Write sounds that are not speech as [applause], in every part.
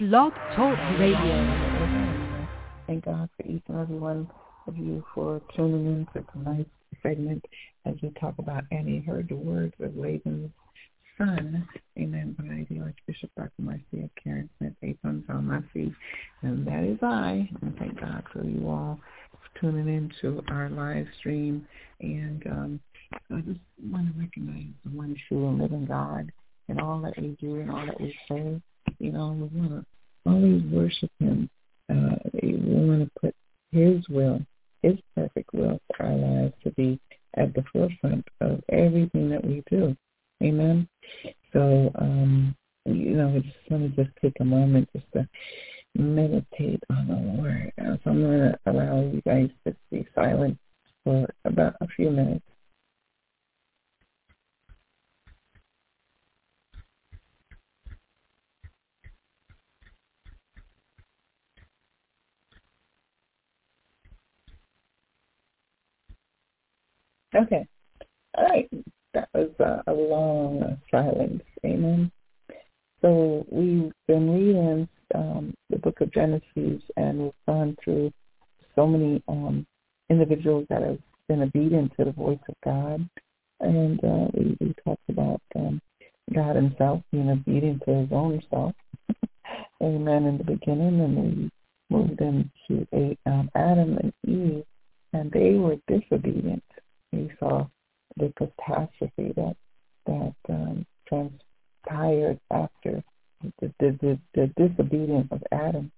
Blog Talk Radio. Thank God for each and every one of you for tuning in to tonight's segment as we talk about Annie heard the words of Laban's son, amen, by the Archbishop Dr. Marcia Karen Smith, Abrams Almasi, and that is I. And thank God for you all tuning in to our live stream. And um, I just want to recognize the one true and living God in all that we do and all that we say. You know, we want to always worship him. Uh, we want to put his will, his perfect will for our lives to be at the forefront of everything that we do. Amen. So, um, you know, we just want to just take a moment just to meditate on the Lord. So I'm going to allow you guys to be silent for about a few minutes. Okay. All right. That was uh, a long silence. Amen. So we've been reading um, the book of Genesis, and we've gone through so many um, individuals that have been obedient to the voice of God. And uh, we, we talked about um, God himself being obedient to his own self. [laughs] Amen. In the beginning, and we moved into a, um, Adam and Eve, and they were disobedient we saw the catastrophe that that um, transpired after the, the, the, the disobedience of Adam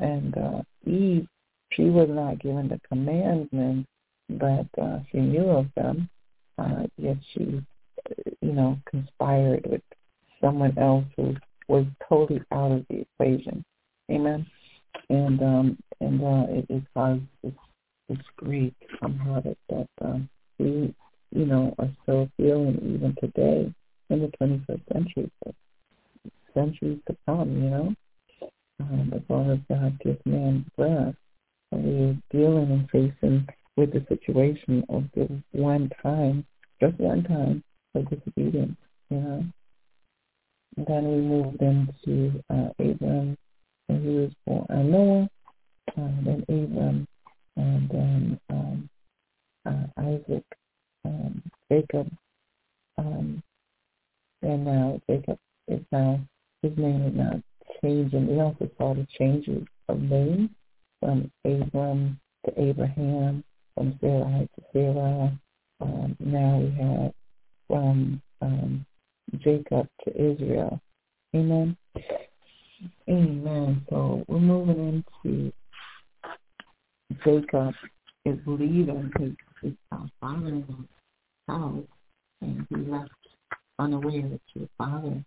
and uh, Eve. She was not given the commandments, but uh, she knew of them. Uh, yet she, you know, conspired with someone else who was totally out of the equation. Amen. And um, and uh, it, it caused this this grief that that um, we, you know, are still feeling even today in the 21st century, for centuries to come, you know, um, as long as God gives man breath. We're dealing and facing with the situation of the one time, just one time, of disobedience, you know. And then we moved into uh, Abram, and he was born, uh, Noah, uh, then Abram, and then um, uh, Isaac, um, Jacob, um, and now Jacob is now his name is now changing. We also saw the changes of names from Abram to Abraham, from Sarai to Sarah. Um, now we have from um, Jacob to Israel. Amen. Amen. So we're moving into Jacob is leaving his his uh, father-in-law's house, and he left unaware to his father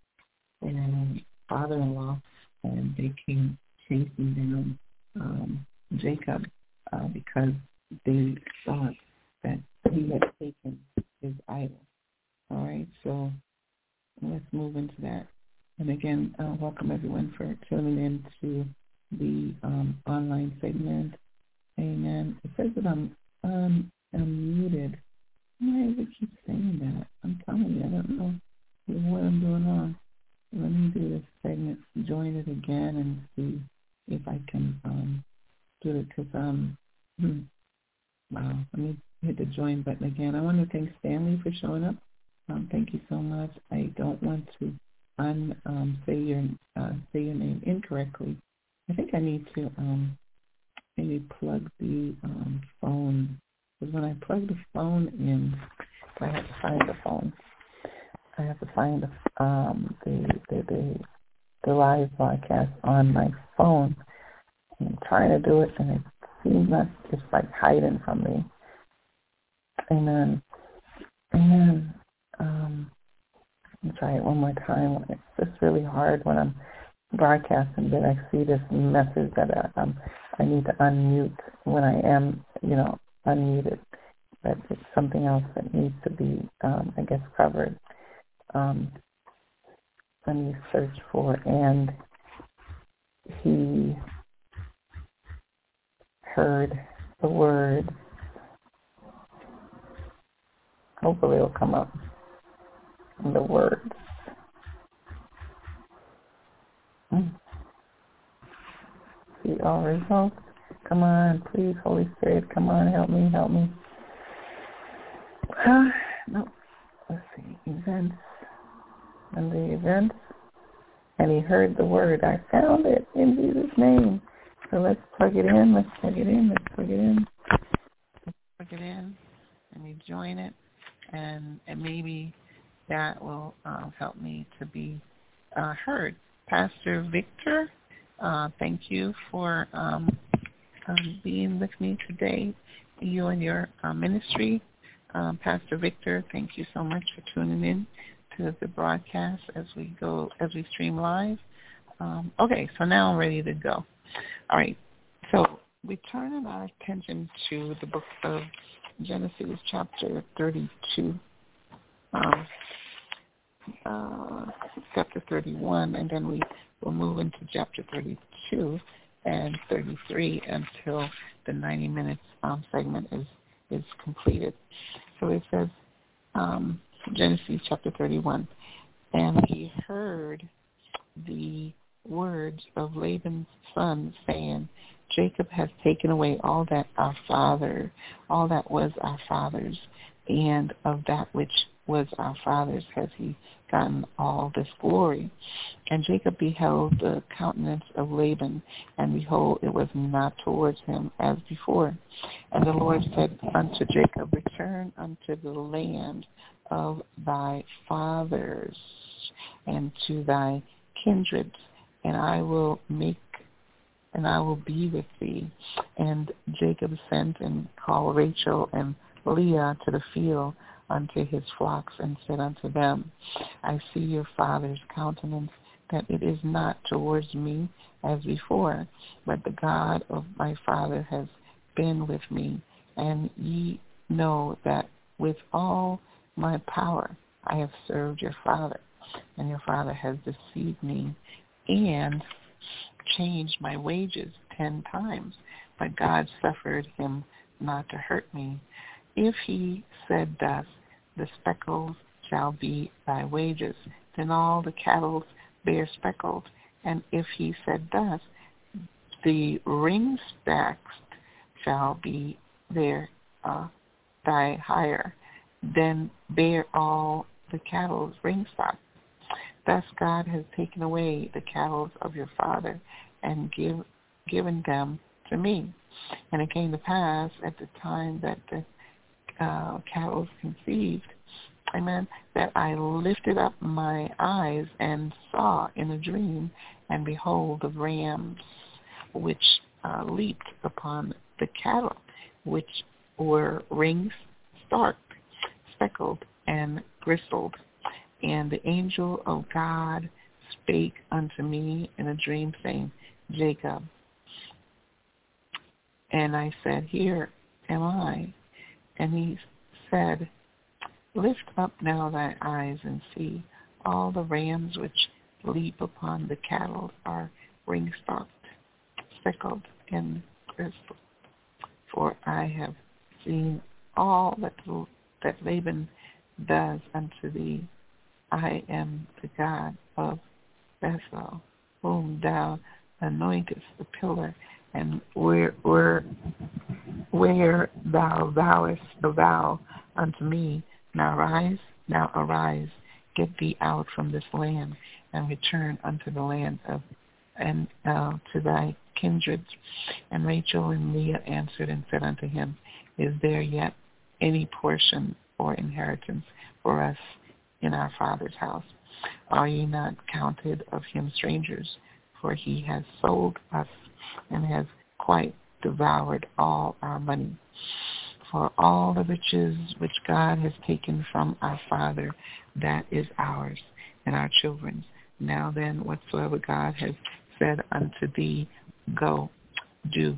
and father-in-law, and they came chasing down um, Jacob uh, because they thought that he had taken his idol. All right, so let's move into that. And again, uh, welcome everyone for tuning in to the um, online segment. Amen. It says that I'm um, I'm muted. Why does it keep saying that? I'm telling you, I don't know what I'm doing wrong. Let me do this segment, join it again, and see if I can um, do it. Because um, hmm, wow, let me hit the join button again. I want to thank Stanley for showing up. Um, thank you so much. I don't want to un um, say your uh, say your name incorrectly. I think I need to um, maybe plug the um, phone. Because when I plug the phone in, I have to find the phone. I have to find the um, the, the the the live broadcast on my phone. I'm trying to do it, and it seems like it's like hiding from me. And then, and um, I'll try it one more time. It's just really hard when I'm broadcasting that I see this message that I, um, I need to unmute when I am, you know, unmuted. But it's something else that needs to be, um, I guess, covered. Um, let me search for, and he heard the word. Hopefully it'll come up. The words. Mm. see all results. Come on, please, Holy Spirit, come on, help me, help me. Uh, [sighs] no, let's see, events, and the events, and he heard the word. I found it in Jesus' name. So let's plug it in, let's plug it in, let's plug it in. Plug it in, and you join it, and, and maybe that will uh, help me to be uh, heard. Pastor Victor, uh, thank you for um, um, being with me today, you and your uh, ministry. Um, Pastor Victor, thank you so much for tuning in to the broadcast as we go, as we stream live. Um, okay, so now I'm ready to go. All right, so we turn our attention to the book of Genesis chapter 32. Um, uh, chapter 31, and then we will move into chapter 32 and 33 until the 90 minutes um, segment is, is completed. So it says, um, Genesis chapter 31, and he heard the words of Laban's son saying, Jacob has taken away all that our father, all that was our father's, and of that which was our father's has he gotten all this glory. And Jacob beheld the countenance of Laban, and behold, it was not towards him as before. And the Lord said unto Jacob, Return unto the land of thy fathers and to thy kindred, and I will make and I will be with thee. And Jacob sent and called Rachel and Leah to the field unto his flocks and said unto them, I see your father's countenance, that it is not towards me as before, but the God of my father has been with me, and ye know that with all my power I have served your father, and your father has deceived me and changed my wages ten times, but God suffered him not to hurt me. If he said thus, the speckles shall be thy wages. Then all the cattle bear speckles. And if he said thus, the ring specks shall be their uh, thy hire. Then bear all the cattle's ring stock. Thus God has taken away the cattle of your father and give, given them to me. And it came to pass at the time that the uh, cattle conceived, amen, that I lifted up my eyes and saw in a dream, and behold, the rams which uh, leaped upon the cattle, which were rings stark, speckled, and bristled. And the angel of God spake unto me in a dream, saying, Jacob. And I said, Here am I. And he said, Lift up now thy eyes and see. All the rams which leap upon the cattle are ring-stalked, speckled, and bristled. For I have seen all that, that Laban does unto thee. I am the God of Bethel, whom thou anointest the pillar, and where, where where thou vowest a vow unto me, now rise, now arise, get thee out from this land, and return unto the land of and uh, to thy kindred. And Rachel and Leah answered and said unto him, Is there yet any portion or inheritance for us in our father's house? Are ye not counted of him strangers? For he has sold us and has quite devoured all our money. For all the riches which God has taken from our Father, that is ours and our children's. Now then, whatsoever God has said unto thee, go, do.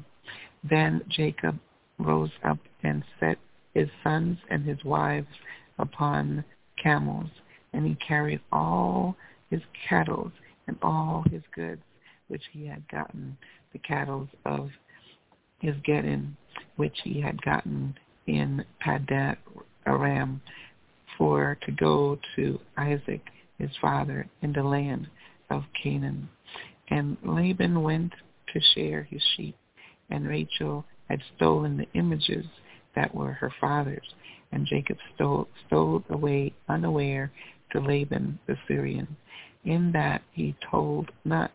Then Jacob rose up and set his sons and his wives upon camels, and he carried all his cattle and all his goods which he had gotten, the cattle of his getting, which he had gotten in Padan Aram, for to go to Isaac his father in the land of Canaan. And Laban went to share his sheep, and Rachel had stolen the images that were her father's, and Jacob stole, stole away unaware to Laban the Syrian, in that he told not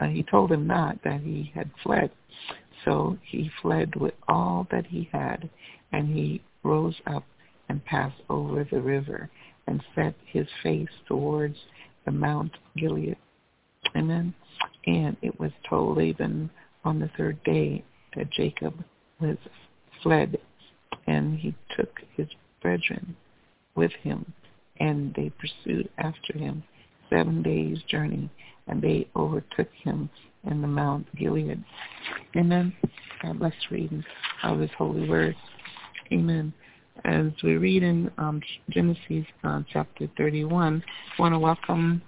uh, he told him not that he had fled. So he fled with all that he had, and he rose up and passed over the river and set his face towards the Mount Gilead. Amen. And it was told Laban on the third day that Jacob was fled, and he took his brethren with him, and they pursued after him seven days' journey, and they overtook him in the Mount Gilead. Amen. God bless reading of his holy word. Amen. As we read in um, Genesis uh, chapter 31, I want to welcome,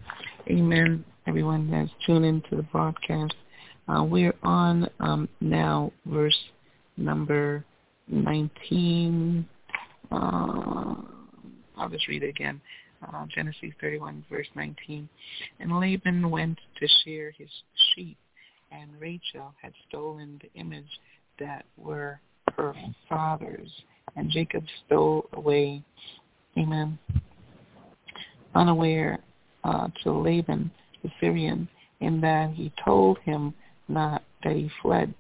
amen, everyone that's tuned into the broadcast. Uh, we're on um, now verse number 19. Uh, I'll just read it again uh, Genesis 31, verse 19. And Laban went to shear his sheep, and Rachel had stolen the image that were her father's, and Jacob stole away, amen, unaware uh, to Laban the Syrian, in that he told him not that he fled.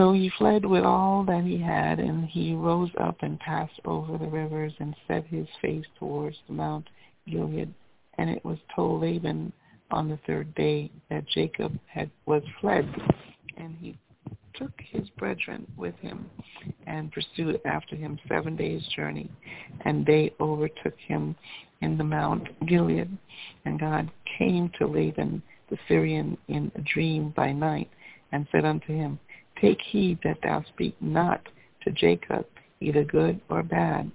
So he fled with all that he had, and he rose up and passed over the rivers and set his face towards the Mount Gilead. And it was told Laban on the third day that Jacob had was fled, and he took his brethren with him and pursued after him seven days' journey, and they overtook him in the Mount Gilead. And God came to Laban the Syrian in a dream by night, and said unto him, Take heed that thou speak not to Jacob, either good or bad.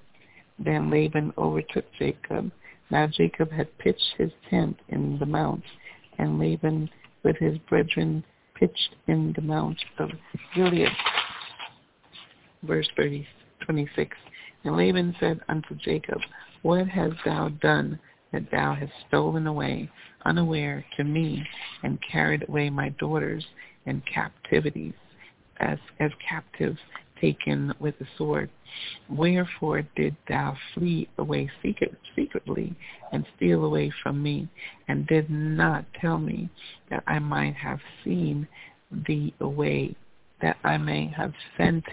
Then Laban overtook Jacob. Now Jacob had pitched his tent in the mount, and Laban with his brethren pitched in the mount of Gilead. Verse 30, 26. And Laban said unto Jacob, What hast thou done that thou hast stolen away unaware to me and carried away my daughters in captivities? As, as captives taken with the sword. Wherefore did thou flee away secret, secretly and steal away from me, and did not tell me that I might have seen thee away, that I may have sent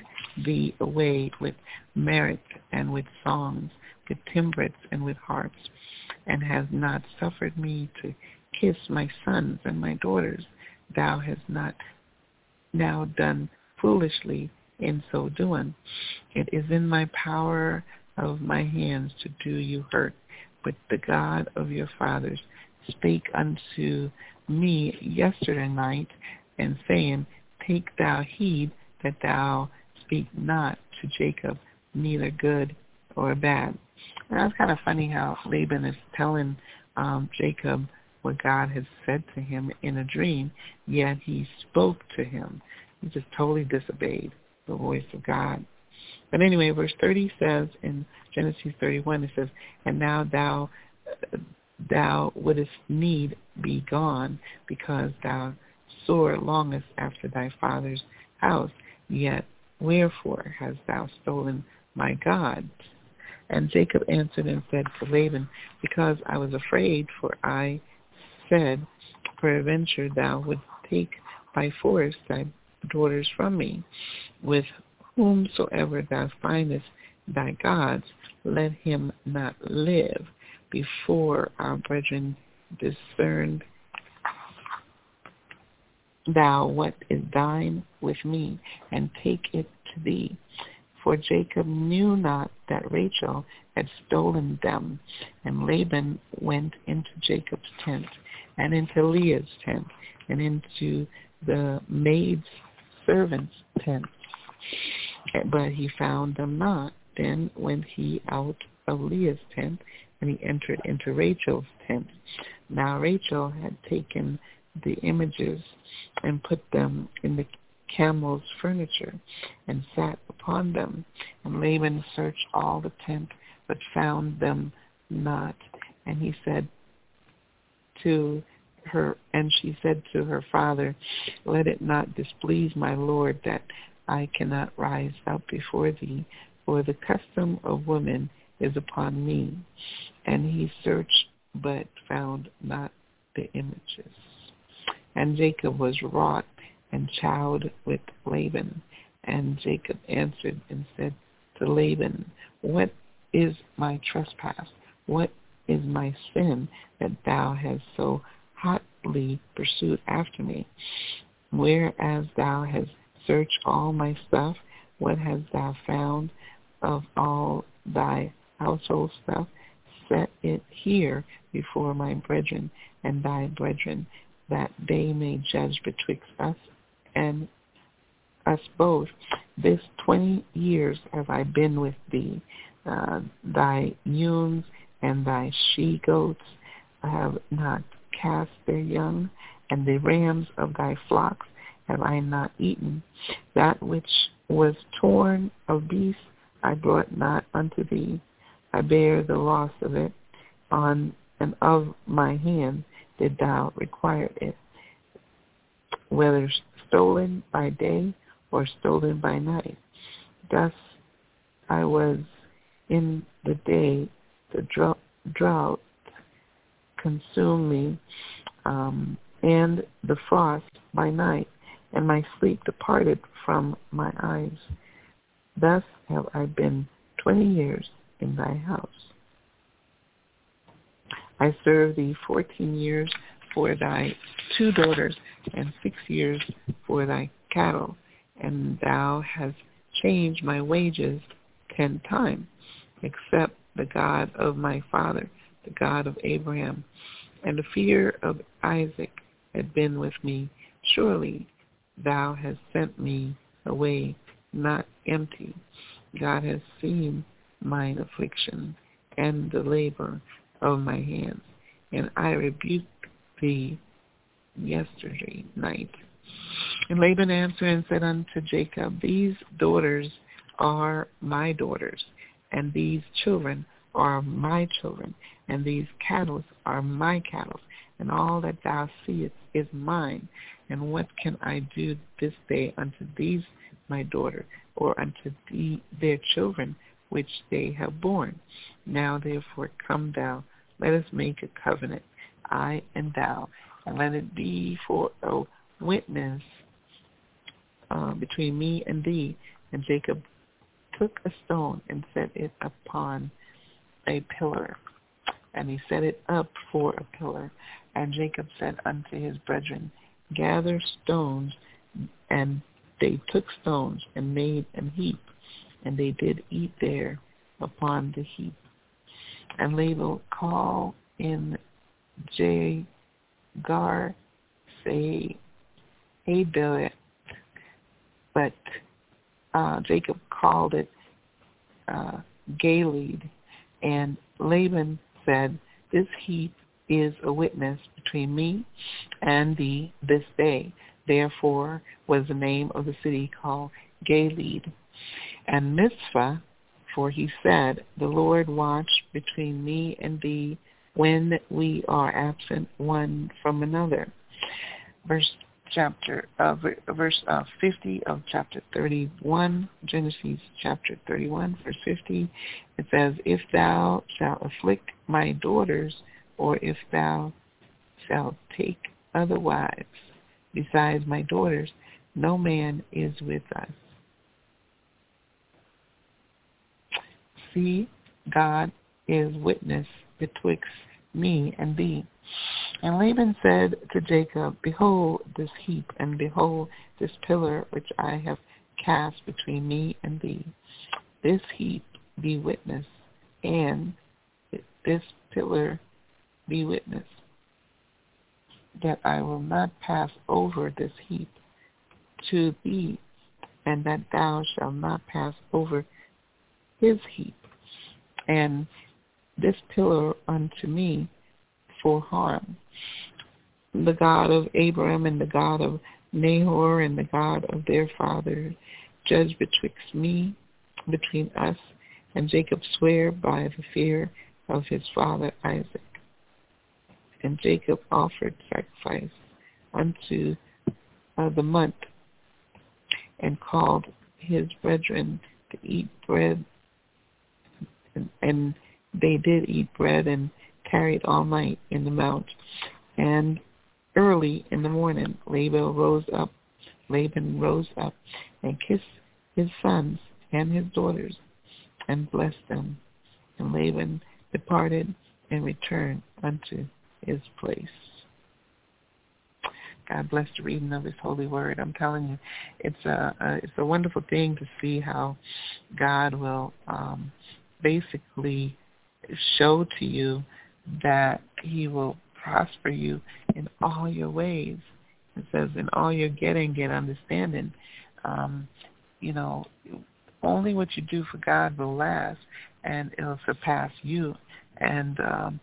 thee away with merit and with songs, with timbrels and with harps, and has not suffered me to kiss my sons and my daughters. Thou hast not now done foolishly in so doing. It is in my power of my hands to do you hurt, but the God of your fathers spake unto me yesterday night, and saying, Take thou heed that thou speak not to Jacob neither good or bad. And that's kind of funny how Laban is telling um, Jacob what God has said to him in a dream, yet he spoke to him. He just totally disobeyed the voice of God. But anyway, verse 30 says in Genesis 31, it says, And now thou, thou wouldest need be gone because thou sore longest after thy father's house, yet wherefore hast thou stolen my God? And Jacob answered and said to Laban, Because I was afraid, for I said, Peradventure thou would take by force thy daughters from me. With whomsoever thou findest thy gods, let him not live. Before our brethren discerned thou what is thine with me, and take it to thee. For Jacob knew not that Rachel had stolen them. And Laban went into Jacob's tent, and into Leah's tent, and into the maid's servants' tent. But he found them not. Then went he out of Leah's tent, and he entered into Rachel's tent. Now Rachel had taken the images and put them in the camel's furniture and sat upon them. And Laban searched all the tent, but found them not. And he said to her and she said to her father, Let it not displease my lord that I cannot rise up before thee, for the custom of women is upon me. And he searched but found not the images. And Jacob was wroth and chowed with Laban. And Jacob answered and said to Laban, What is my trespass? What is my sin that thou hast so hotly pursued after me? Whereas thou hast searched all my stuff, what hast thou found of all thy household stuff? Set it here before my brethren and thy brethren, that they may judge betwixt us and us both. This twenty years have I been with thee. Uh, thy ewes and thy she-goats have not cast their young, and the rams of thy flocks have I not eaten. That which was torn of beasts I brought not unto thee. I bear the loss of it on and of my hand did thou require it, whether stolen by day or stolen by night. Thus I was in the day, the drought consumed me, um, and the frost by night, and my sleep departed from my eyes. Thus have I been twenty years in thy house. I served thee fourteen years for thy two daughters and six years for thy cattle, and thou hast changed my wages ten times, except the God of my father, the God of Abraham, and the fear of Isaac had been with me. Surely thou hast sent me away not empty. God has seen mine affliction and the labor of my hands, and I rebuked thee yesterday night. And Laban answered and said unto Jacob, These daughters are my daughters, and these children are my children, and these cattle are my cattle, and all that thou seest is mine. And what can I do this day unto these my daughter, or unto thee their children, which they have borne? Now therefore come thou, let us make a covenant, I and thou, and let it be for a witness uh, between me and thee. And Jacob took a stone and set it upon a pillar, and he set it up for a pillar. And Jacob said unto his brethren, Gather stones, and they took stones and made an heap, and they did eat there upon the heap. And Laban called in Jagar, say, Abilet, but uh, Jacob called it uh, Galeed. And Laban said, this heap is a witness between me and thee this day. Therefore was the name of the city called Galeed. And Mizpah, for he said, the Lord watch between me and thee when we are absent one from another. Verse chapter uh, verse uh, 50 of chapter 31, Genesis chapter 31, verse 50. It says, "If thou shalt afflict my daughters, or if thou shalt take other wives besides my daughters, no man is with us." See, God is witness betwixt me and thee. And Laban said to Jacob, Behold this heap, and behold this pillar which I have cast between me and thee. This heap be witness, and this pillar be witness, that I will not pass over this heap to thee, and that thou shalt not pass over his heap. And this pillar unto me for harm. The God of Abraham and the God of Nahor and the God of their father judge betwixt me, between us, and Jacob swear by the fear of his father Isaac. And Jacob offered sacrifice unto uh, the month and called his brethren to eat bread. And, and they did eat bread and tarried all night in the mount. And early in the morning, Laban rose up. Laban rose up and kissed his sons and his daughters and blessed them. And Laban departed and returned unto his place. God bless the reading of His holy word. I'm telling you, it's a, a it's a wonderful thing to see how God will um, basically show to you that He will prosper you in all your ways. It says, "In all you're getting, get understanding." Um, you know, only what you do for God will last, and it'll surpass you. And um,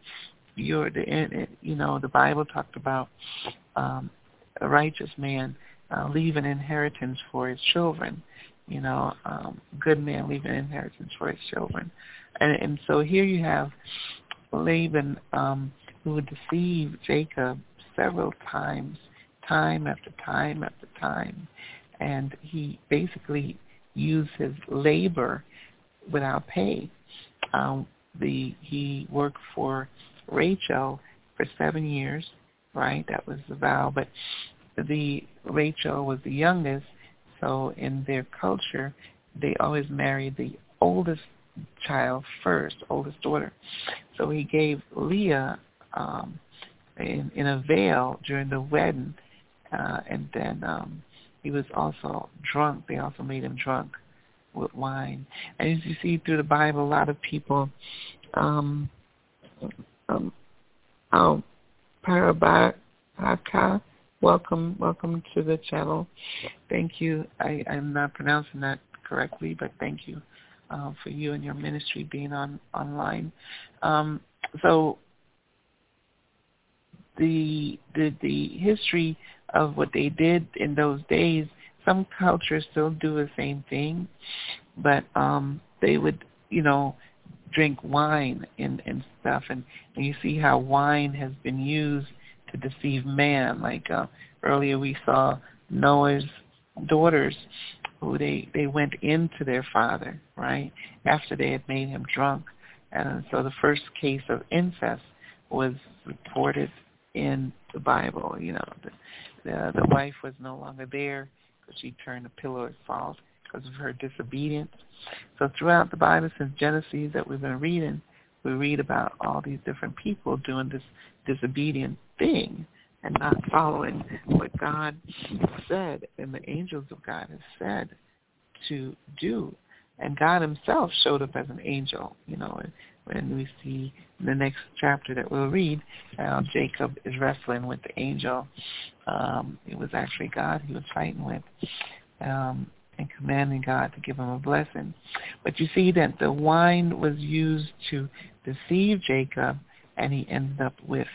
you're the, you know, the Bible talked about um, a righteous man uh, leave an inheritance for his children. You know, um, good man leave an inheritance for his children. And, and so here you have Laban um, who would deceive Jacob several times, time after time after time. And he basically used his labor without pay. Um, the he worked for Rachel for seven years, right? That was the vow. But the Rachel was the youngest, so in their culture, they always marry the oldest child first, oldest daughter. So he gave Leah um, in, in a veil during the wedding, uh, and then um, he was also drunk. They also made him drunk with wine. And as you see through the Bible, a lot of people, um, um, oh, Parabaka, welcome, welcome to the channel. Thank you. I, I'm not pronouncing that correctly, but thank you uh, for you and your ministry being on online. Um, so the, the the history of what they did in those days, some cultures still do the same thing, but um, they would, you know, drink wine and, and stuff, and, and you see how wine has been used to deceive man. Like uh, earlier we saw Noah's daughters who they they went into their father right after they had made him drunk and so the first case of incest was reported in the bible you know the the, the wife was no longer there because she turned a pillar of salt because of her disobedience so throughout the bible since genesis that we've been reading we read about all these different people doing this disobedient thing and not following what God said and the angels of God have said to do. And God himself showed up as an angel, you know, and when we see in the next chapter that we'll read, uh, Jacob is wrestling with the angel. Um, it was actually God he was fighting with um, and commanding God to give him a blessing. But you see that the wine was used to deceive Jacob, and he ended up with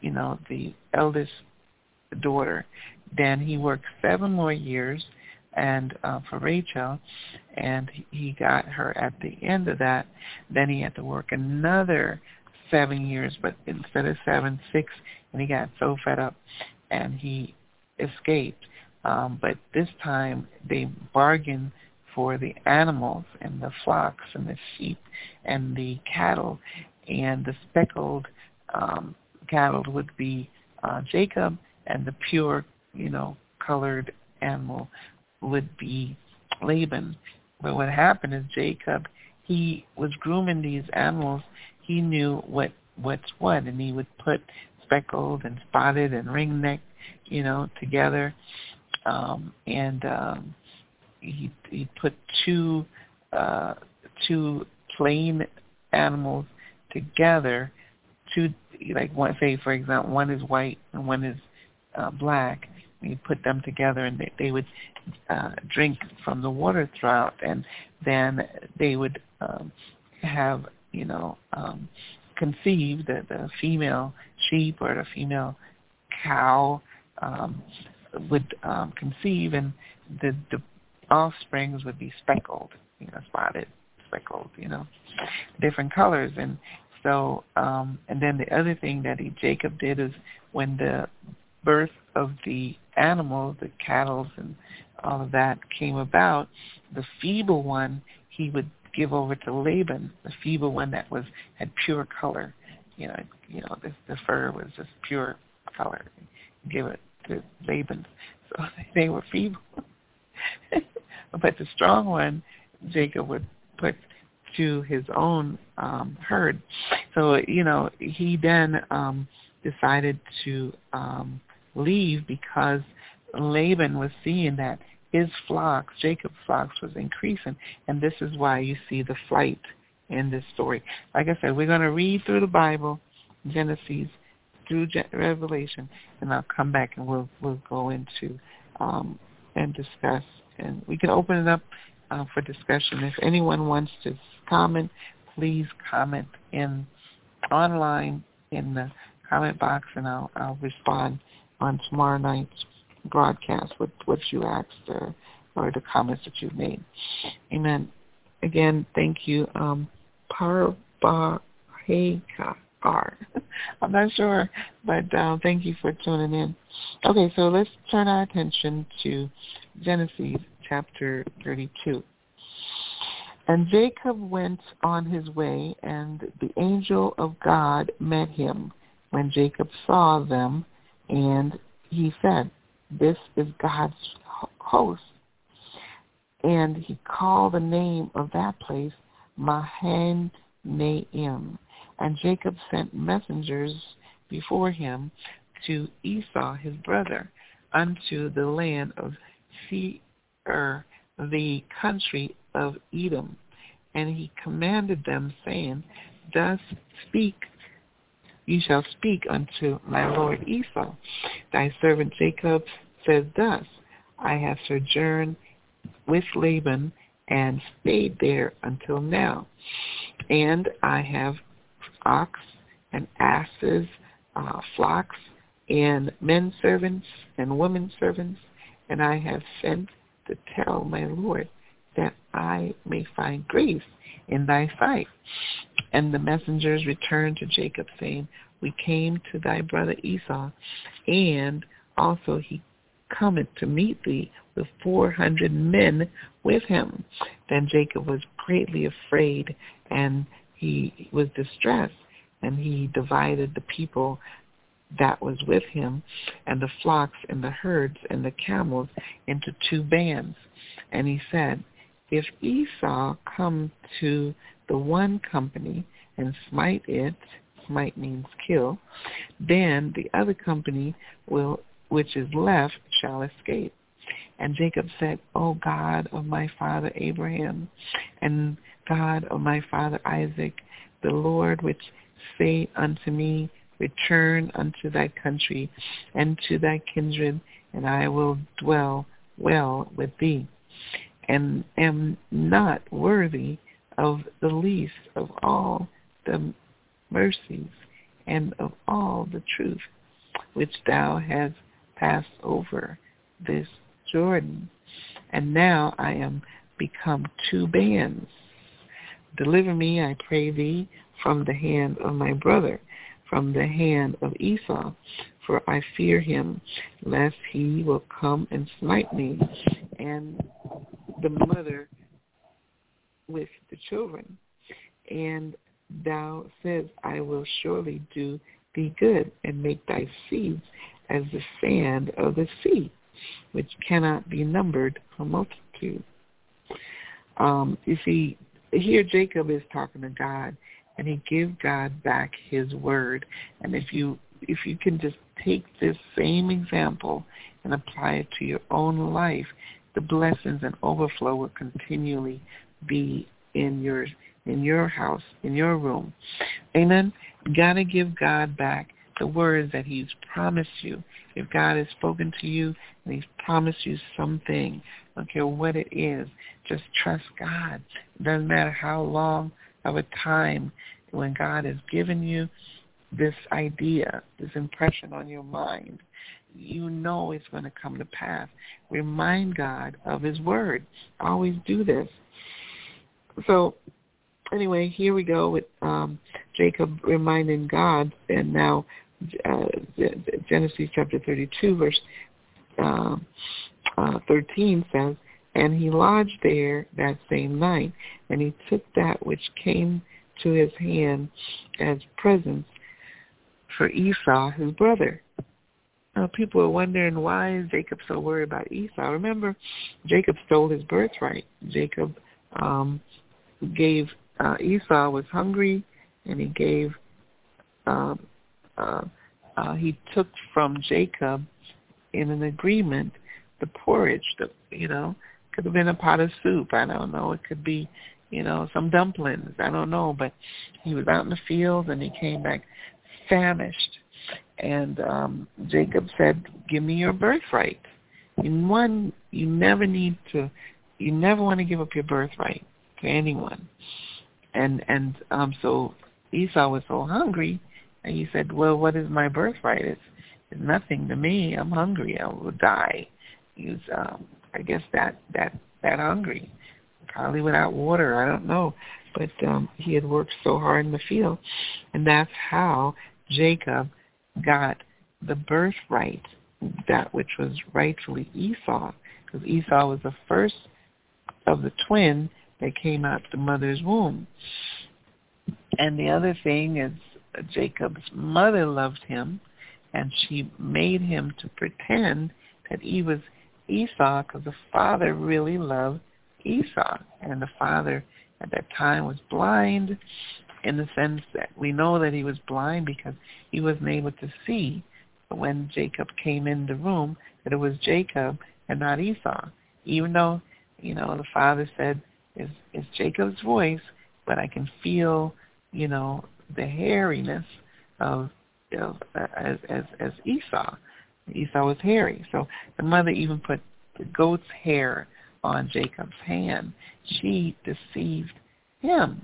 you know, the eldest daughter. Then he worked seven more years and uh, for Rachel, and he got her at the end of that. Then he had to work another seven years, but instead of seven, six, and he got so fed up, and he escaped. Um, but this time they bargained for the animals and the flocks and the sheep and the cattle and the speckled um, cattle would be uh, Jacob, and the pure, you know, colored animal would be Laban. But what happened is Jacob, he was grooming these animals. He knew what what's what, and he would put speckled and spotted and ringneck, you know, together. Um, and um, he he put two uh, two plain animals together, two like one say for example one is white and one is uh, black. And you put them together and they, they would uh, drink from the water throughout and then they would um, have you know um, conceive the, the female sheep or the female cow um, would um, conceive and the, the offsprings would be speckled you know spotted speckled you know different colors and So, um, and then the other thing that he, Jacob did is when the birth of the animals, the cattle and all of that came about, the feeble one he would give over to Laban, the feeble one that was had pure color. You know, you know, the, the fur was just pure color. Give it to Laban. So [laughs] they were feeble. [laughs] but the strong one, Jacob would put to his own um, herd. So, you know, he then um, decided to um, leave because Laban was seeing that his flocks, Jacob's flocks, was increasing. And this is why you see the flight in this story. Like I said, we're going to read through the Bible, Genesis through Revelation, and I'll come back and we'll we'll go into um, and discuss. And we can open it up uh, for discussion. If anyone wants to comment, please comment in online in the comment box, and I'll I'll respond on tomorrow night's broadcast with what you asked or, or the comments that you've made. Amen. Again, thank you. Um, Parvahekar. [laughs] I'm not sure, but uh, thank you for tuning in. Okay, so let's turn our attention to Genesis chapter 32. And Jacob went on his way, and the angel of God met him when Jacob saw them, and he said, this is God's host. And he called the name of that place Mahanaim. And Jacob sent messengers before him to Esau his brother unto the land of Seir, the country of Edom. And he commanded them, saying, Thus speak you shall speak unto my lord Esau. Thy servant Jacob says thus, I have sojourned with Laban and stayed there until now. And I have ox and asses, uh, flocks, and men servants and women servants, and I have sent to tell my Lord that I may find grace in thy sight. And the messengers returned to Jacob, saying, We came to thy brother Esau, and also he cometh to meet thee with four hundred men with him. Then Jacob was greatly afraid, and he was distressed, and he divided the people that was with him, and the flocks and the herds and the camels into two bands. And he said, if Esau come to the one company and smite it, smite means kill, then the other company will, which is left shall escape. And Jacob said, O God of my father Abraham, and God of my father Isaac, the Lord which say unto me, Return unto thy country and to thy kindred, and I will dwell well with thee and am not worthy of the least of all the mercies and of all the truth which thou hast passed over this Jordan. And now I am become two bands. Deliver me, I pray thee, from the hand of my brother, from the hand of Esau, for I fear him, lest he will come and smite me, and the mother with the children. And thou says, I will surely do thee good and make thy seeds as the sand of the sea, which cannot be numbered for multitude. Um, you see, here Jacob is talking to God, and he gives God back his word. And if you if you can just take this same example and apply it to your own life, the blessings and overflow will continually be in your in your house, in your room. Amen. Gotta give God back the words that He's promised you. If God has spoken to you and He's promised you something, don't care what it is, just trust God. It doesn't matter how long of a time when God has given you this idea, this impression on your mind, you know it's going to come to pass. Remind God of his word. Always do this. So anyway, here we go with um, Jacob reminding God, and now uh, Genesis chapter 32, verse uh, uh, 13 says, And he lodged there that same night, and he took that which came to his hand as presents for Esau, his brother. Now, people are wondering why is Jacob so worried about Esau. Remember, Jacob stole his birthright. Jacob um, gave uh, Esau was hungry, and he gave um, uh, uh, he took from Jacob in an agreement the porridge. The you know could have been a pot of soup. I don't know. It could be you know some dumplings. I don't know. But he was out in the field and he came back famished. And um, Jacob said, "Give me your birthright." In one, you never need to. You never want to give up your birthright to anyone. And and um, so Esau was so hungry, and he said, "Well, what is my birthright? It's nothing to me. I'm hungry. I will die." He was, um, I guess, that that that hungry, probably without water. I don't know, but um, he had worked so hard in the field, and that's how Jacob got the birthright, that which was rightfully Esau, because Esau was the first of the twin that came out the mother's womb. And the other thing is Jacob's mother loved him, and she made him to pretend that he was Esau because the father really loved Esau. And the father at that time was blind in the sense that we know that he was blind because he wasn't able to see when Jacob came in the room that it was Jacob and not Esau. Even though, you know, the father said, it's, it's Jacob's voice, but I can feel, you know, the hairiness of, of as, as, as Esau. Esau was hairy. So the mother even put the goat's hair on Jacob's hand. She deceived him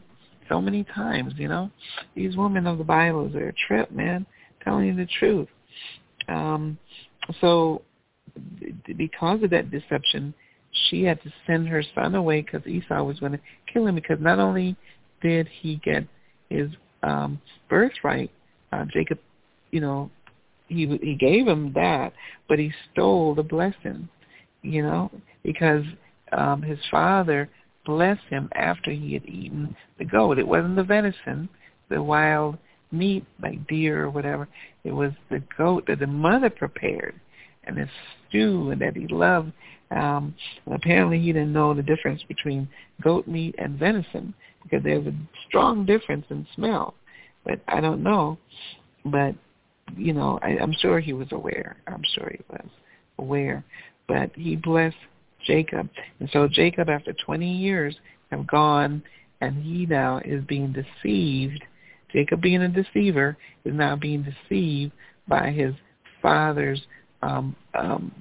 so many times, you know. These women of the Bible are a trip, man, telling you the truth. Um, so because of that deception, she had to send her son away because Esau was going to kill him because not only did he get his um, birthright, uh, Jacob, you know, he he gave him that, but he stole the blessing, you know, because um, his father blessed him after he had eaten the goat. It wasn't the venison, the wild meat like deer or whatever. It was the goat that the mother prepared and the stew and that he loved. Um, apparently he didn't know the difference between goat meat and venison because there's a strong difference in smell. But I don't know. But, you know, I, I'm sure he was aware. I'm sure he was aware. But he blessed Jacob. And so Jacob, after 20 years, have gone, and he now is being deceived. Jacob, being a deceiver, is now being deceived by his father's um, um,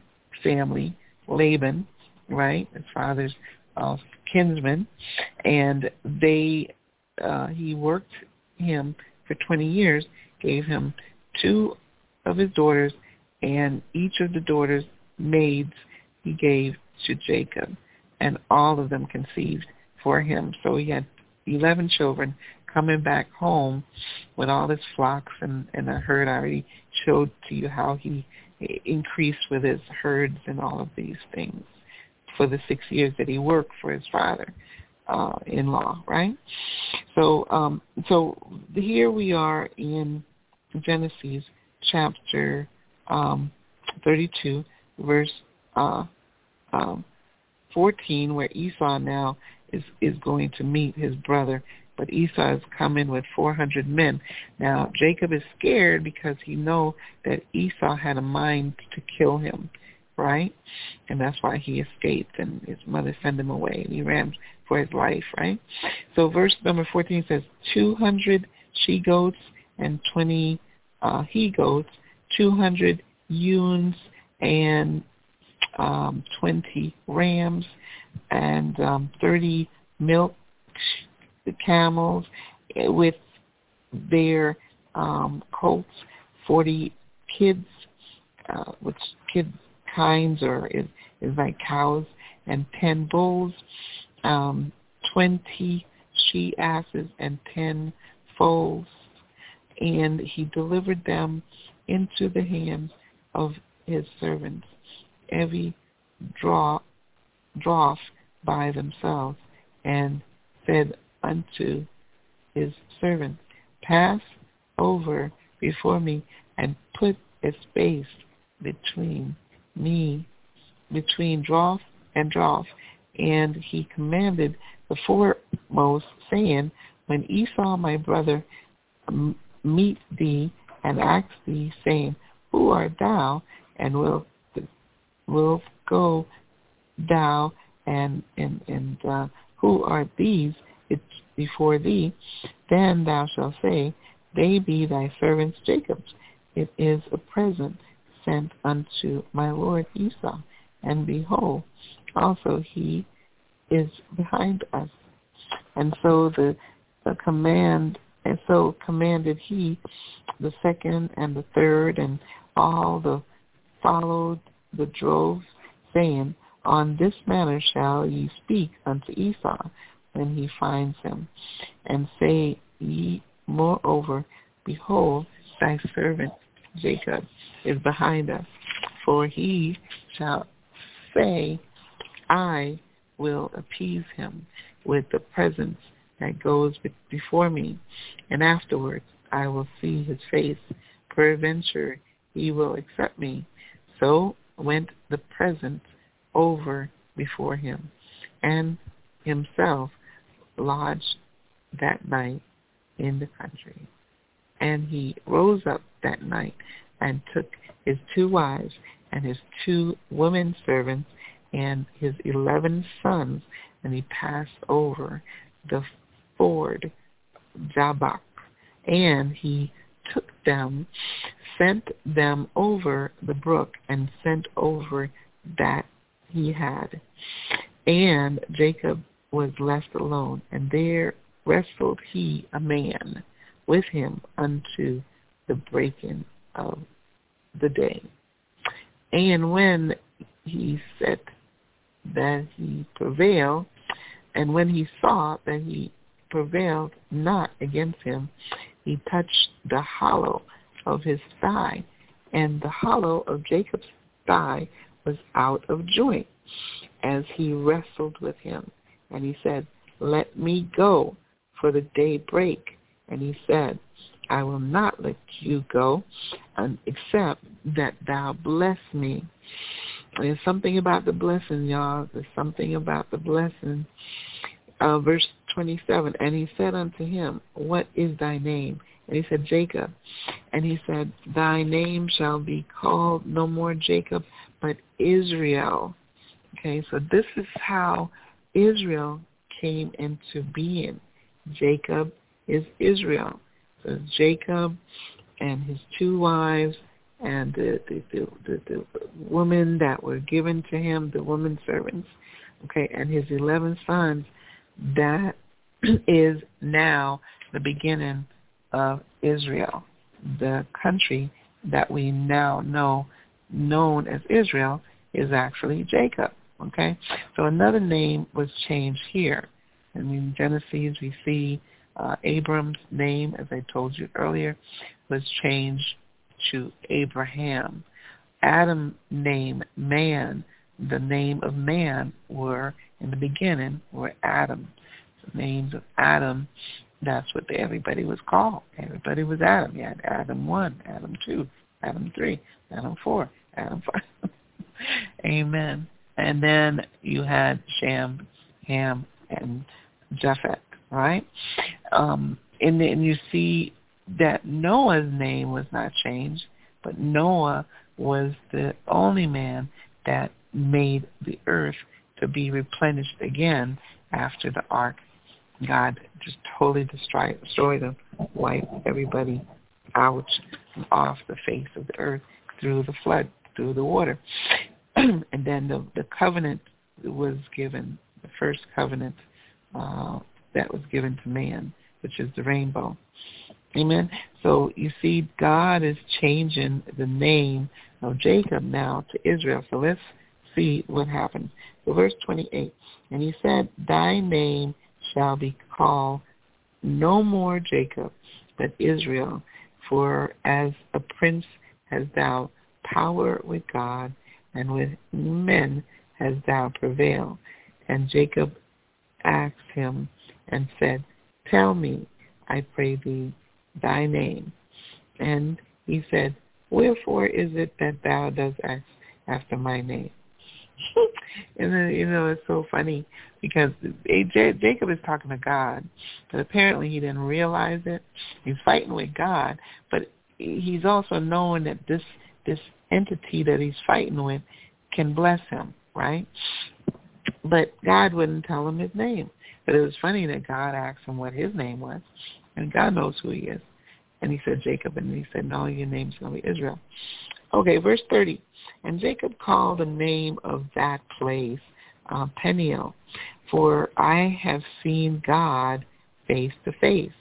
family, Laban, right? His father's uh, kinsman, and they uh, he worked him for 20 years, gave him two of his daughters, and each of the daughters' maids he gave to Jacob, and all of them conceived for him. So he had 11 children coming back home with all his flocks, and, and the herd I already showed to you how he increased with his herds and all of these things for the six years that he worked for his father uh, in law, right? So, um, so here we are in Genesis chapter um, 32, verse uh, um, 14 where Esau now is, is going to meet his brother. But Esau is coming with 400 men. Now, Jacob is scared because he know that Esau had a mind to kill him, right? And that's why he escaped and his mother sent him away and he ran for his life, right? So verse number 14 says 200 she-goats and 20 uh, he-goats, 200 ewes and um, 20 rams and um, 30 milk camels with their um, colts, 40 kids, uh, which kids kinds or is, is like cows, and 10 bulls, um, 20 she asses, and 10 foals, and he delivered them into the hands of his servants, every draw, by themselves, and said unto his servants, Pass over before me and put a space between me, between draweth and draweth. And he commanded the foremost, saying, When Esau my brother meet thee and ask thee, saying, Who art thou? And will will go thou and and and uh, who are these before thee? Then thou shalt say, They be thy servants Jacob's. It is a present sent unto my lord Esau, and behold, also he is behind us. And so the, the command, and so commanded he the second and the third and all the followed the droves, saying, On this manner shall ye speak unto Esau when he finds him, and say ye moreover, Behold, thy servant Jacob is behind us, for he shall say, I will appease him with the presence that goes before me, and afterwards I will see his face. Peradventure he will accept me. So went the present over before him, and himself lodged that night in the country. And he rose up that night and took his two wives and his two women servants and his eleven sons, and he passed over the ford Jabbok, and he took them, sent them over the brook, and sent over that he had. And Jacob was left alone, and there wrestled he a man with him unto the breaking of the day. And when he said that he prevailed, and when he saw that he prevailed not against him, he touched the hollow of his thigh, and the hollow of Jacob's thigh was out of joint as he wrestled with him. And he said, Let me go, for the day break. And he said, I will not let you go except that thou bless me. There's something about the blessing, y'all. There's something about the blessing. Uh, verse 27, and he said unto him, What is thy name? And he said, Jacob. And he said, Thy name shall be called no more Jacob, but Israel. Okay, so this is how Israel came into being. Jacob is Israel. So Jacob and his two wives and the, the, the, the, the women that were given to him, the women servants, okay, and his 11 sons, that [clears throat] is now the beginning of Israel, the country that we now know known as Israel is actually Jacob. Okay, so another name was changed here. And in Genesis, we see uh, Abram's name, as I told you earlier, was changed to Abraham. Adam's name, man, the name of man were, in the beginning, were Adam. The names of Adam, that's what everybody was called. Everybody was Adam. You had Adam 1, Adam 2, Adam 3, Adam 4, Adam 5. [laughs] Amen. And then you had Shem, Ham, and Japheth, right? Um, and then you see that Noah's name was not changed, but Noah was the only man that made the earth to be replenished again after the ark. God just totally destroyed, destroyed them, wiped everybody out off the face of the earth through the flood, through the water. [clears throat] and then the, the covenant was given, the first covenant uh, that was given to man, which is the rainbow. Amen. So you see, God is changing the name of Jacob now to Israel. So let's see what happens. So verse 28, and he said, Thy name shall be called no more Jacob, but Israel, For as a prince hast thou power with God, and with men hast thou prevailed. And Jacob asked him and said, Tell me, I pray thee, thy name. And he said, Wherefore is it that thou dost ask after my name? [laughs] and then, you know, it's so funny because Jacob is talking to God, but apparently he didn't realize it. He's fighting with God, but he's also knowing that this this entity that he's fighting with can bless him, right? But God wouldn't tell him his name. But it was funny that God asked him what his name was, and God knows who he is. And he said Jacob, and he said, no, your name's going to be Israel. Okay, verse 30. And Jacob called the name of that place uh, Peniel, for I have seen God face to face.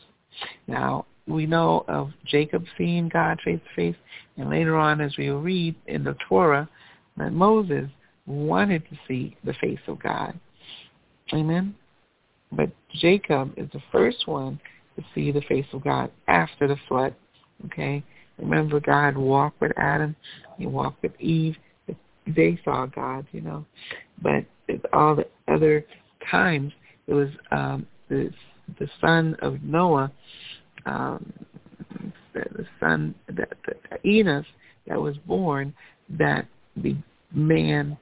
Now, we know of Jacob seeing God face to face, and later on as we will read in the Torah, that Moses wanted to see the face of God. Amen? But Jacob is the first one to see the face of God after the flood. Okay? Remember God walked with Adam, he walked with Eve. They saw God, you know. But all the other times it was um the the son of Noah, um the, the son that the Enos that was born that the man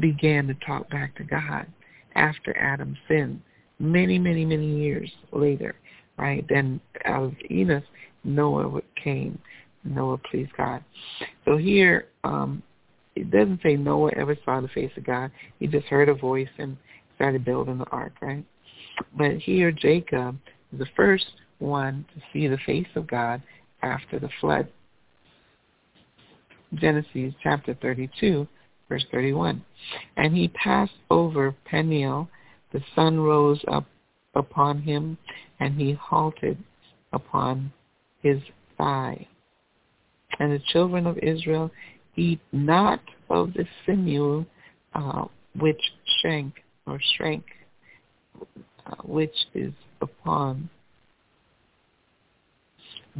began to talk back to God after Adam sinned many, many, many years later, right? Then out of Enos, Noah came. Noah pleased God. So here, um, it doesn't say Noah ever saw the face of God. He just heard a voice and started building the ark, right? But here, Jacob is the first one to see the face of God after the flood. Genesis chapter 32, verse 31. And he passed over Peniel. The sun rose up upon him, and he halted upon his thigh. And the children of Israel eat not of the sinew uh, which shank or shrank, uh, which is upon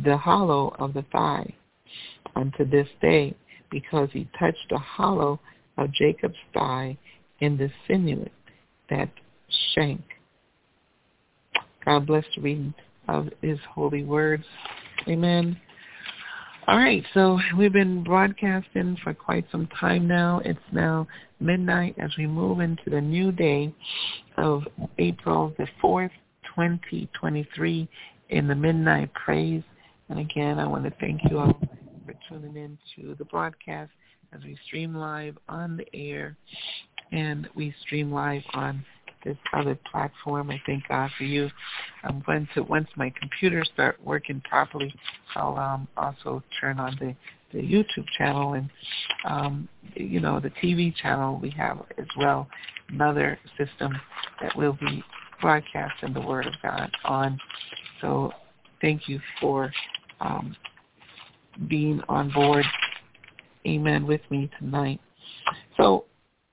the hollow of the thigh unto this day, because he touched the hollow of Jacob's thigh in the sinew that shank. God bless the reading of his holy words. Amen. All right, so we've been broadcasting for quite some time now. It's now midnight as we move into the new day of April the 4th, 2023 in the Midnight Praise. And again, I want to thank you all for tuning in to the broadcast as we stream live on the air and we stream live on this other platform. I thank God for you. I'm going to once my computer start working properly, I'll um, also turn on the the YouTube channel and um, you know the TV channel we have as well. Another system that will be broadcasting the Word of God on. So thank you for um, being on board. Amen with me tonight. So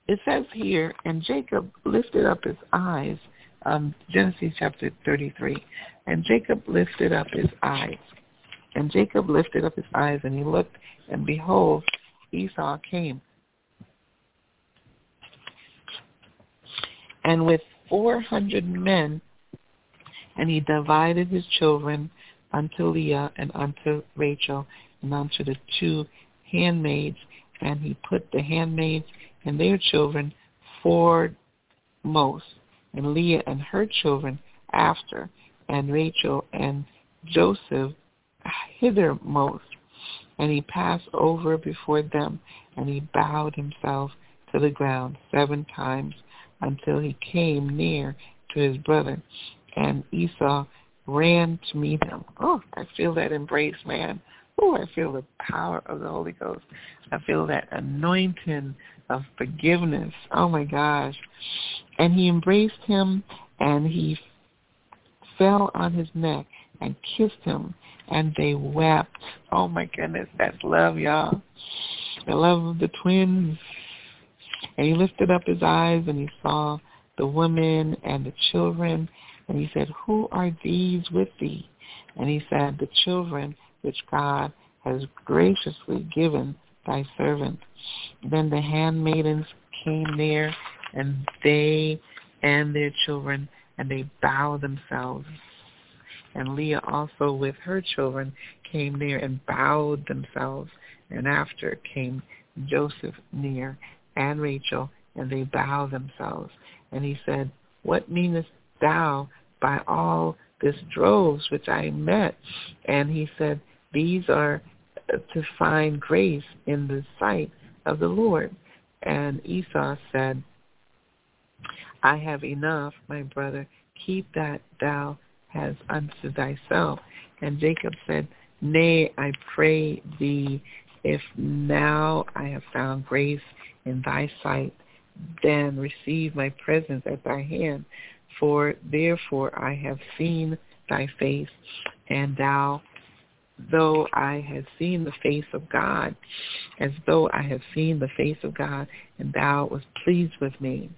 it says here, and Jacob lifted up his eyes, um, Genesis chapter 33, and Jacob lifted up his eyes. And Jacob lifted up his eyes, and he looked, and behold, Esau came. And with four hundred men, and he divided his children unto Leah and unto Rachel and unto the two handmaids, and he put the handmaids and their children foremost, and Leah and her children after, and Rachel and Joseph hithermost. And he passed over before them, and he bowed himself to the ground seven times until he came near to his brother. And Esau ran to meet him. Oh, I feel that embrace, man. Oh, I feel the power of the Holy Ghost. I feel that anointing of forgiveness. Oh my gosh. And he embraced him and he fell on his neck and kissed him and they wept. Oh my goodness, that's love, y'all. The love of the twins. And he lifted up his eyes and he saw the women and the children and he said, Who are these with thee? And he said, The children which God has graciously given thy servant. Then the handmaidens came near, and they and their children, and they bowed themselves. And Leah also with her children came near and bowed themselves. And after came Joseph near and Rachel, and they bowed themselves. And he said, What meanest thou by all this droves which I met? And he said, These are to find grace in the sight of the Lord. And Esau said, I have enough, my brother. Keep that thou hast unto thyself. And Jacob said, Nay, I pray thee, if now I have found grace in thy sight, then receive my presence at thy hand. For therefore I have seen thy face, and thou though I had seen the face of God, as though I have seen the face of God, and thou was pleased with me.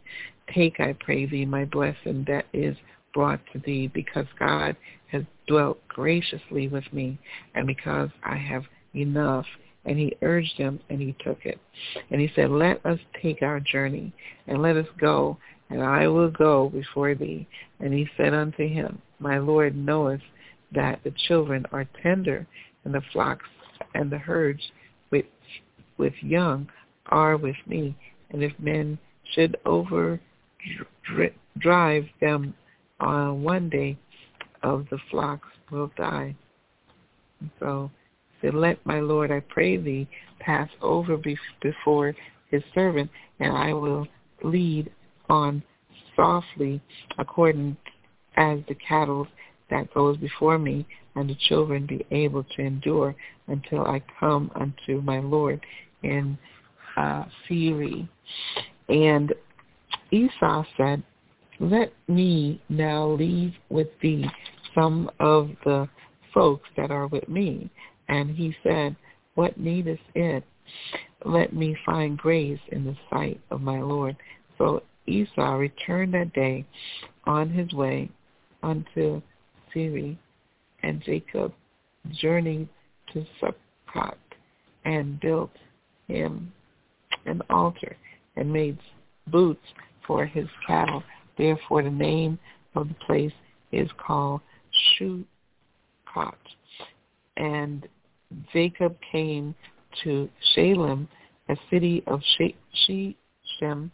Take, I pray thee, my blessing that is brought to thee, because God has dwelt graciously with me, and because I have enough. And he urged him, and he took it. And he said, Let us take our journey, and let us go, and I will go before thee. And he said unto him, My Lord knoweth that the children are tender, and the flocks and the herds which with young are with me. And if men should over drive them on one day, of the flocks will die. So said, Let my Lord, I pray thee, pass over before his servant, and I will lead on softly according as the cattle that goes before me, and the children be able to endure until I come unto my Lord in uh, Seir. And Esau said, Let me now leave with thee some of the folks that are with me. And he said, What needeth it? Let me find grace in the sight of my Lord. So Esau returned that day on his way unto And Jacob journeyed to Succoth and built him an altar and made booths for his cattle. Therefore the name of the place is called Succoth. And Jacob came to Shalem, a city of Shechem,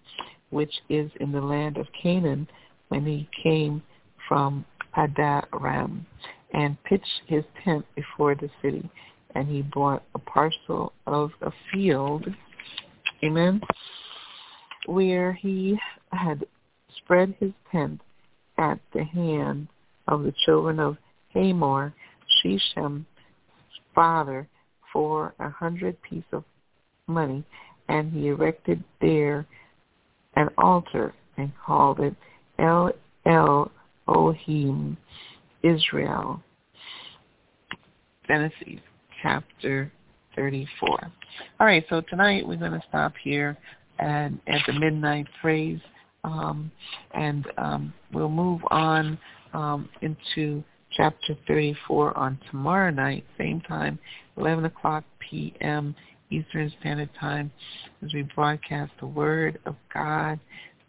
which is in the land of Canaan, when he came from Padanaram, and pitched his tent before the city. And he bought a parcel of a field, amen, where he had spread his tent at the hand of the children of Hamor, Shechem's father, for a hundred pieces of money, and he erected there an altar and called it El El Ohim Israel. Genesis chapter 34. All right, so tonight we're going to stop here and at the midnight praise, um, and um, we'll move on um, into chapter 34 on tomorrow night, same time, 11 o'clock p.m. Eastern Standard Time, as we broadcast the Word of God.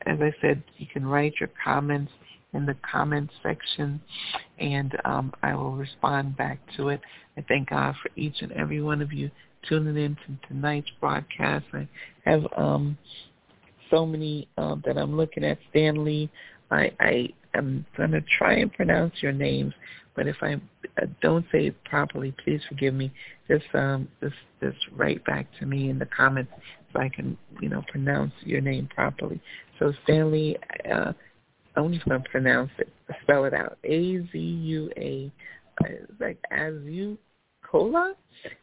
As I said, you can write your comments in the comments section, and um, I will respond back to it. I thank God for each and every one of you tuning in to tonight's broadcast. I have um, so many um, that I'm looking at. Stanley, I, I am going to try and pronounce your names, but if I don't say it properly, please forgive me. Just um, just just write back to me in the comments so I can you know pronounce your name properly. So Stanley. Uh, I'm just to pronounce it, spell it out. A-Z-U-A, uh, like Azucola.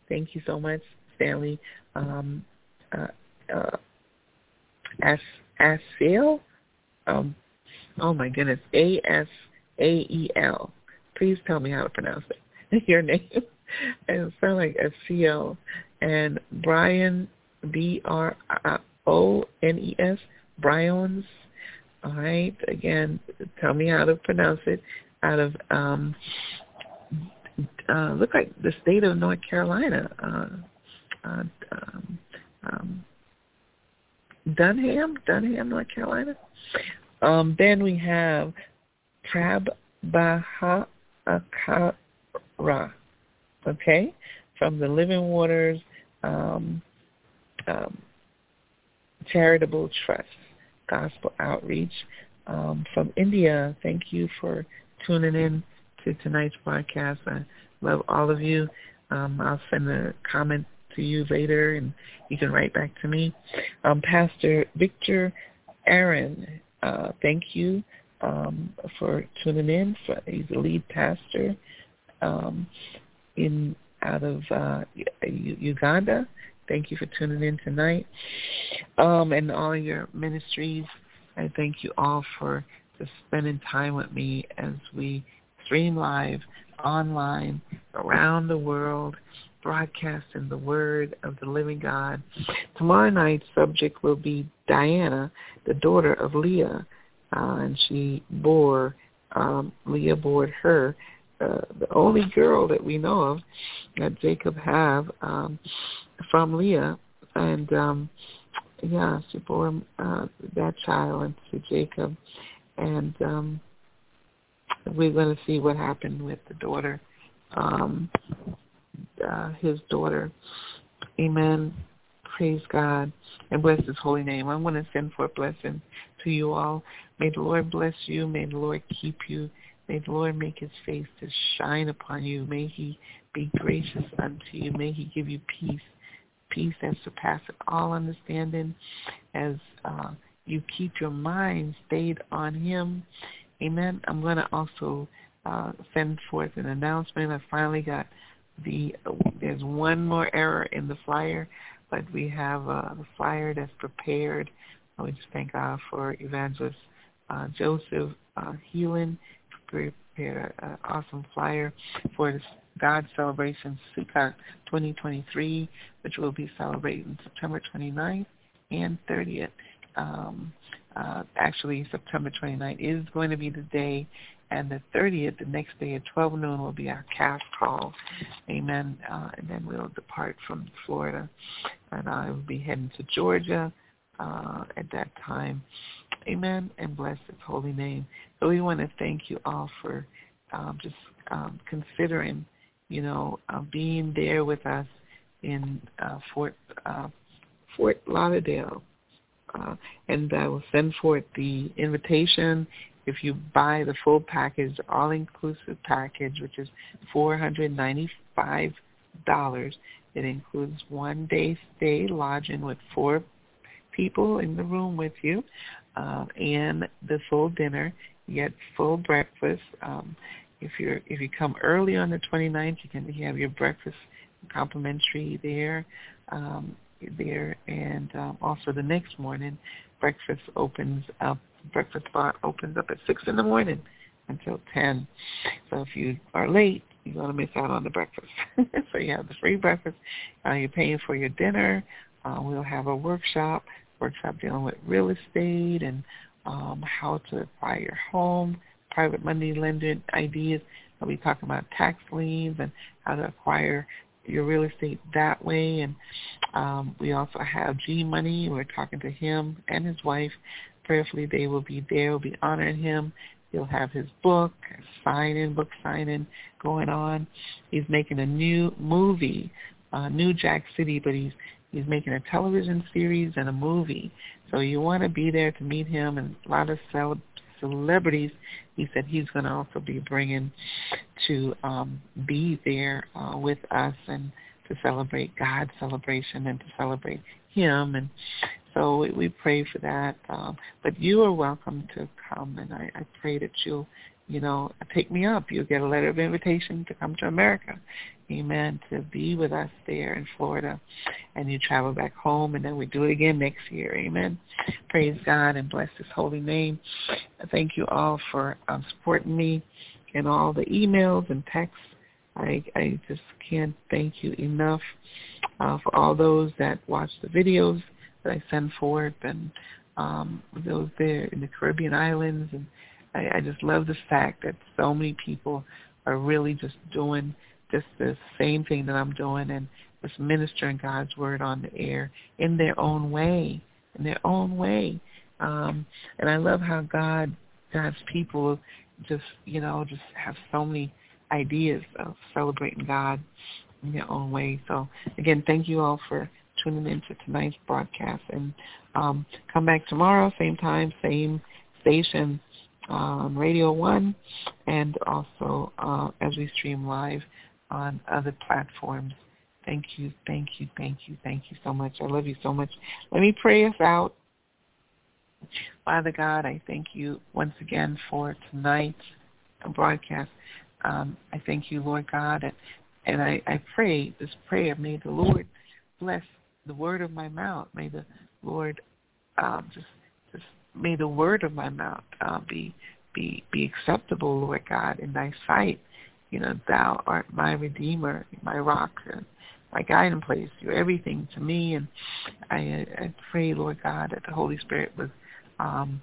Thank you so much, Stanley. Um, uh, uh, As? Um, oh my goodness, A-S-A-E-L. Please tell me how to pronounce it. [laughs] Your name. [laughs] it sounds like Asiel. And Brian, B-R-O-N-E-S, Brian's all right. Again, tell me how to pronounce it. Out of um, uh, look like the state of North Carolina. Uh, uh, um, um, Dunham, Dunham, North Carolina. Um, then we have Prabhakara, okay, from the Living Waters um, um, Charitable Trust, Gospel Outreach um, from India. Thank you for tuning in to tonight's broadcast. I love all of you. Um, I'll send a comment to you later, and you can write back to me. Um, Pastor Victor Aaron, uh, thank you um, for tuning in. For, he's the lead pastor um, in out of uh, Uganda. Thank you for tuning in tonight. Um, and all your ministries, I thank you all for just spending time with me as we stream live, online, around the world, broadcasting the word of the living God. Tomorrow night's subject will be Dinah, the daughter of Leah, uh, and she bore, um, Leah bore her uh, the only girl that we know of that Jacob have um, from Leah, and um, yeah, she bore uh, that child into Jacob, and um, we're going to see what happened with the daughter, um, uh, his daughter. Amen. Praise God and bless His holy name. I want to send forth blessing to you all. May the Lord bless you. May the Lord keep you. May the Lord make his face to shine upon you. May he be gracious unto you. May he give you peace, peace that surpasses all understanding as uh, you keep your mind stayed on him. Amen. I'm going to also uh, send forth an announcement. I finally got the, there's one more error in the flyer, but we have uh, the flyer that's prepared. We just thank God for Evangelist uh, Joseph uh, Healing prepared an awesome flyer for the God Celebration Sukkot 2023, which will be celebrating September 29th and 30th. Um, uh, actually, September 29th is going to be the day, and the 30th, the next day at 12 noon, will be our cast call. Amen. Uh, and then we'll depart from Florida, and I will be heading to Georgia uh, at that time. Amen. And bless His holy name. So we want to thank you all for um, just um, considering, you know, uh, being there with us in uh, Fort uh, Fort Lauderdale. Uh, and I will send forth the invitation if you buy the full package, all-inclusive package, which is $495. It includes one day stay lodging with four people in the room with you, uh, and the full dinner. You get full breakfast. Um, if you're if you come early on the 29th, you can have your breakfast complimentary there, um, there, and um, also the next morning, breakfast opens up. Breakfast bar opens up at six in the morning until 10. So if you are late, you're going to miss out on the breakfast. [laughs] so you have the free breakfast. Uh, you're paying for your dinner. Uh, we'll have a workshop workshop dealing with real estate and um, how to acquire your home, private money lending ideas. I'll be talking about tax liens and how to acquire your real estate that way. And um, we also have G Money. We're talking to him and his wife. Prayerfully, they will be there. We'll be honoring him. He'll have his book, signing, book signing going on. He's making a new movie, uh, New Jack City, but he's He's making a television series and a movie. So you want to be there to meet him and a lot of cel- celebrities. He said he's going to also be bringing to um, be there uh, with us and to celebrate God's celebration and to celebrate him. And so we, we pray for that. Um, but you are welcome to come, and I, I pray that you'll you know, pick me up. You'll get a letter of invitation to come to America. Amen. To be with us there in Florida. And you travel back home and then we do it again next year. Amen. Praise God and bless his holy name. Thank you all for um, supporting me and all the emails and texts. I, I just can't thank you enough uh, for all those that watch the videos that I send forth and um, those there in the Caribbean islands and I, I just love the fact that so many people are really just doing just the same thing that I'm doing and just ministering God's word on the air in their own way, in their own way. Um, and I love how God, God's people just, you know, just have so many ideas of celebrating God in their own way. So again, thank you all for tuning in to tonight's broadcast and um, come back tomorrow, same time, same station on Radio 1 and also uh, as we stream live on other platforms. Thank you, thank you, thank you, thank you so much. I love you so much. Let me pray us out. Father God, I thank you once again for tonight's broadcast. Um, I thank you, Lord God, and, and I, I pray this prayer. May the Lord bless the word of my mouth. May the Lord um, just may the word of my mouth uh, be be be acceptable, Lord God, in Thy sight. You know, Thou art my Redeemer, my rock, and my guiding place. You're everything to me, and I, I pray, Lord God, that the Holy Spirit was um,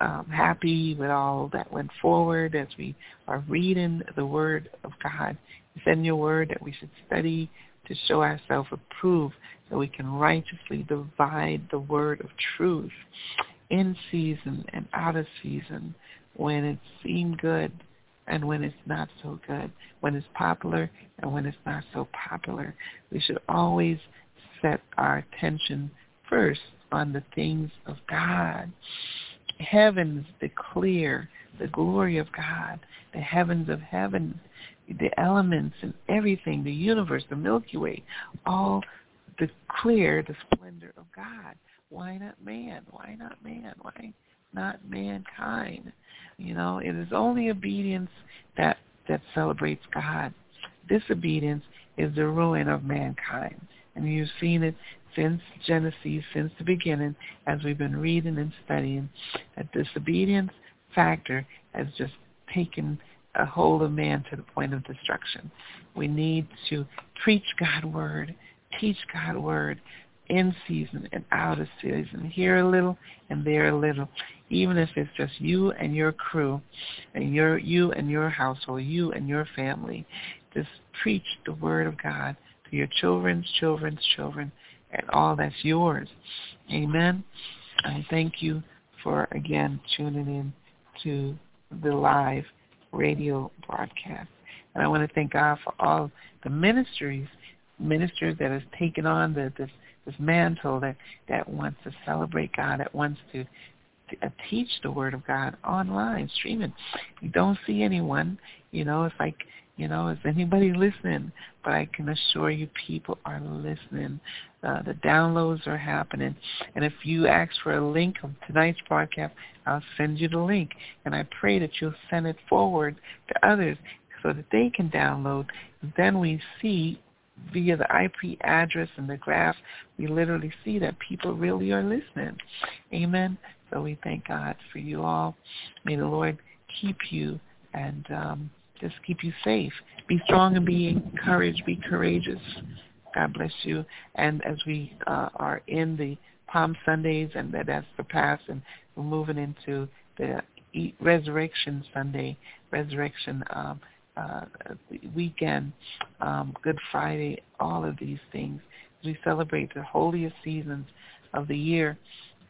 um, happy with all that went forward as we are reading the Word of God. Said in your Word that we should study to show ourselves approved so we can righteously divide the word of truth in season and out of season when it seemed good and when it's not so good, when it's popular and when it's not so popular. We should always set our attention first on the things of God. Heavens declare the glory of God. The heavens of heaven, the elements and everything, the universe, the Milky Way, all declare the splendor of God. Why not man? Why not man? Why not mankind? You know, it is only obedience that that celebrates God. Disobedience is the ruin of mankind. And you've seen it since Genesis, since the beginning, as we've been reading and studying, that disobedience factor has just taken a hold of man to the point of destruction. We need to preach God's word, teach God's word in season and out of season, here a little and there a little, even if it's just you and your crew and your you and your household, you and your family. Just preach the word of God to your children's children's children and all that's yours. Amen. I thank you for again tuning in to the live radio broadcast. And I want to thank God for all the ministries, ministers that has taken on the, this, this mantle that, that wants to celebrate God, that wants to, uh, teach the Word of God online, streaming. You don't see anyone, you know, it's like you know, is anybody [laughs] listening? But I can assure you people are listening. Uh, the downloads are happening. And if you ask for a link of tonight's broadcast, I'll send you the link. And I pray that you'll send it forward to others so that they can download. Then we see via the IP address and the graph, we literally see that people really are listening. Amen. So we thank God for you all. May the Lord keep you and um, just keep you safe. Be strong and be encouraged. Be courageous. God bless you. And as we uh, are in the Palm Sundays and that that's the past, and we're moving into the Resurrection Sunday, Resurrection um, uh, weekend, um, Good Friday, all of these things. We celebrate the holiest seasons of the year,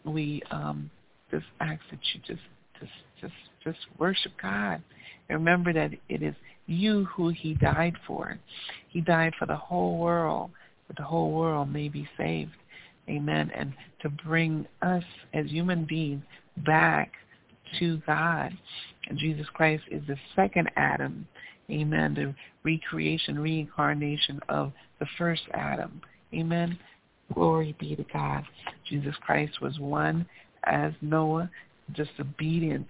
we um, just ask that you just just just just worship God And Remember that it is you who he died for. He died for the whole world, that the whole world may be saved. Amen. And to bring us as human beings back to God. And Jesus Christ is the second Adam. Amen. The recreation, reincarnation of the first Adam. Amen. Glory be to God. Jesus Christ was one as Noah, just obedient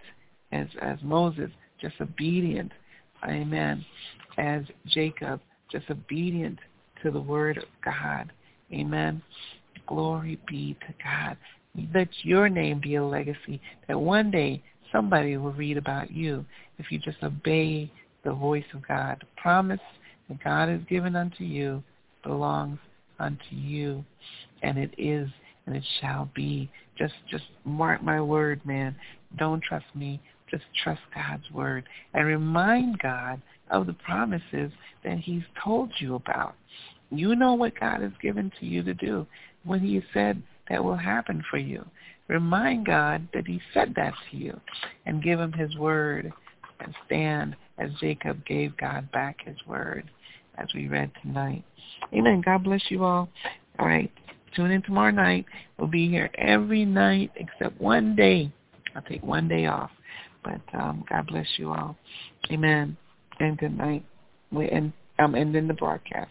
as, as Moses, just obedient, amen, as Jacob, just obedient to the word of God. Amen. Glory be to God. Let your name be a legacy that one day somebody will read about you if you just obey the voice of God. The promise that God has given unto you belongs unto you, and it is and it shall be. Just just mark my word, man. Don't trust me Just trust God's word and remind God of the promises that he's told you about. You know what God has given to you to do when he said that will happen for you. Remind God that he said that to you and give him his word and stand as Jacob gave God back his word as we read tonight. Amen. God bless you all. All right. Tune in tomorrow night. We'll be here every night except one day. I'll take one day off. But um, God bless you all. Amen. And good night. We end, I'm ending the broadcast.